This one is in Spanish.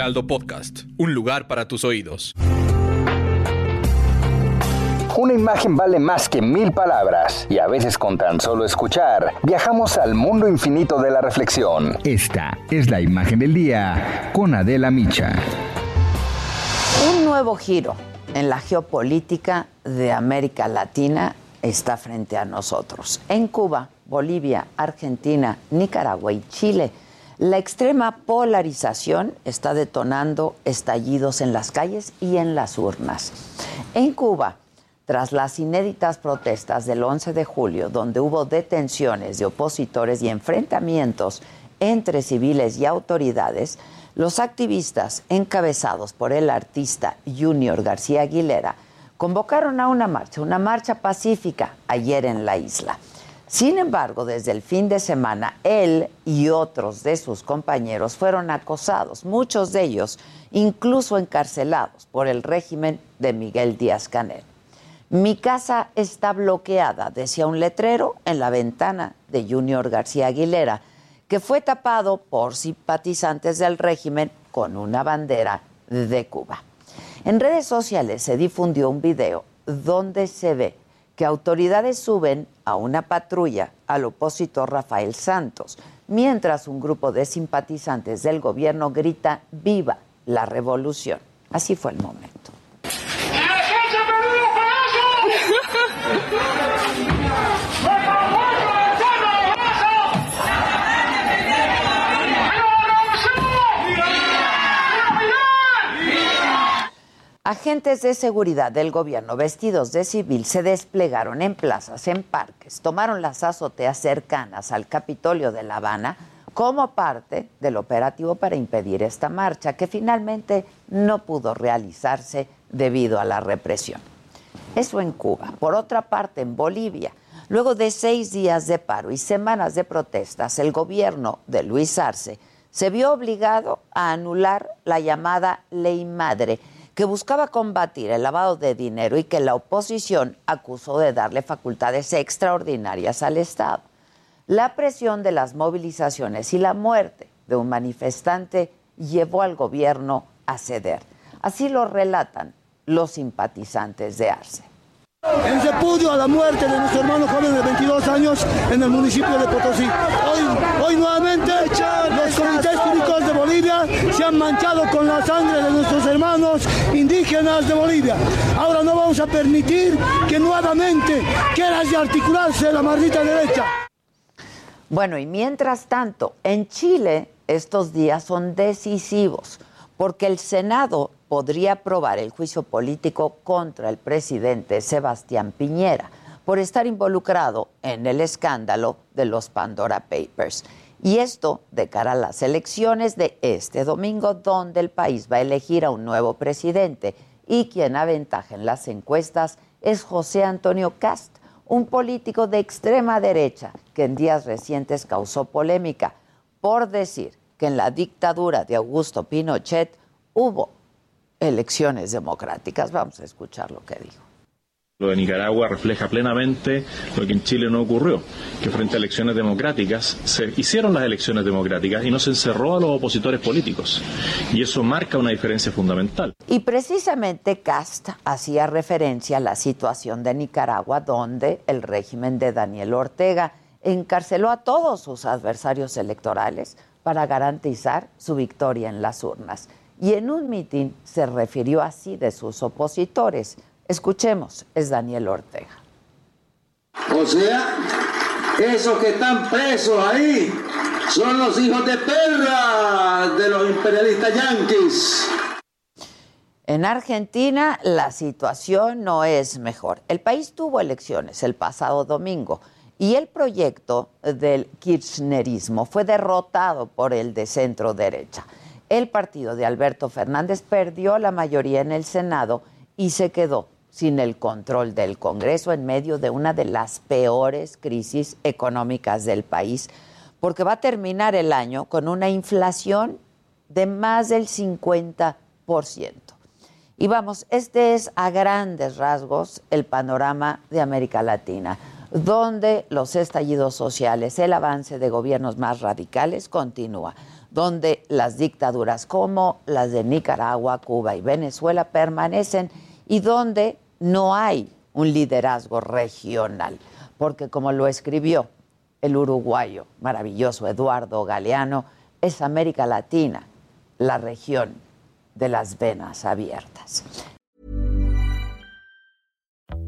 Heraldo Podcast, un lugar para tus oídos. Una imagen vale más que mil palabras y a veces con tan solo escuchar viajamos al mundo infinito de la reflexión. Esta es la imagen del día con Adela Micha. Un nuevo giro en la geopolítica de América Latina está frente a nosotros. En Cuba, Bolivia, Argentina, Nicaragua y Chile, la extrema polarización está detonando estallidos en las calles y en las urnas. En Cuba, tras las inéditas protestas del 11 de julio, donde hubo detenciones de opositores y enfrentamientos entre civiles y autoridades, los activistas encabezados por el artista Junior García Aguilera convocaron a una marcha, una marcha pacífica ayer en la isla. Sin embargo, desde el fin de semana, él y otros de sus compañeros fueron acosados, muchos de ellos incluso encarcelados por el régimen de Miguel Díaz Canel. Mi casa está bloqueada, decía un letrero en la ventana de Junior García Aguilera, que fue tapado por simpatizantes del régimen con una bandera de Cuba. En redes sociales se difundió un video donde se ve que autoridades suben a una patrulla al opositor Rafael Santos, mientras un grupo de simpatizantes del gobierno grita viva la revolución. Así fue el momento. Agentes de seguridad del gobierno vestidos de civil se desplegaron en plazas, en parques, tomaron las azoteas cercanas al Capitolio de La Habana como parte del operativo para impedir esta marcha, que finalmente no pudo realizarse debido a la represión. Eso en Cuba. Por otra parte, en Bolivia, luego de seis días de paro y semanas de protestas, el gobierno de Luis Arce se vio obligado a anular la llamada Ley Madre, que buscaba combatir el lavado de dinero y que la oposición acusó de darle facultades extraordinarias al Estado. La presión de las movilizaciones y la muerte de un manifestante llevó al gobierno a ceder. Así lo relatan los simpatizantes de Arce. En repudio a la muerte de nuestro hermano joven de 22 años en el municipio de Potosí. Hoy, hoy nuevamente los comités cívicos Bolivia se han manchado con la sangre de nuestros hermanos indígenas de Bolivia. Ahora no vamos a permitir que nuevamente quiera articularse la maldita derecha. Bueno, y mientras tanto, en Chile estos días son decisivos porque el Senado podría aprobar el juicio político contra el presidente Sebastián Piñera por estar involucrado en el escándalo de los Pandora Papers. Y esto de cara a las elecciones de este domingo, donde el país va a elegir a un nuevo presidente y quien aventaja en las encuestas es José Antonio Cast, un político de extrema derecha que en días recientes causó polémica por decir que en la dictadura de Augusto Pinochet hubo elecciones democráticas. Vamos a escuchar lo que dijo. Lo de Nicaragua refleja plenamente lo que en Chile no ocurrió, que frente a elecciones democráticas se hicieron las elecciones democráticas y no se encerró a los opositores políticos. Y eso marca una diferencia fundamental. Y precisamente Cast hacía referencia a la situación de Nicaragua, donde el régimen de Daniel Ortega encarceló a todos sus adversarios electorales para garantizar su victoria en las urnas y en un mitin se refirió así de sus opositores. Escuchemos, es Daniel Ortega. O sea, esos que están presos ahí son los hijos de perra de los imperialistas yanquis. En Argentina la situación no es mejor. El país tuvo elecciones el pasado domingo Y el proyecto del kirchnerismo fue derrotado por el de centro derecha. El partido de Alberto Fernández perdió la mayoría en el Senado y se quedó sin el control del Congreso en medio de una de las peores crisis económicas del país, porque va a terminar el año con una inflación de más del 50%. Y vamos, este es a grandes rasgos el panorama de América Latina donde los estallidos sociales, el avance de gobiernos más radicales continúa, donde las dictaduras como las de Nicaragua, Cuba y Venezuela permanecen y donde no hay un liderazgo regional, porque como lo escribió el uruguayo maravilloso Eduardo Galeano, es América Latina la región de las venas abiertas.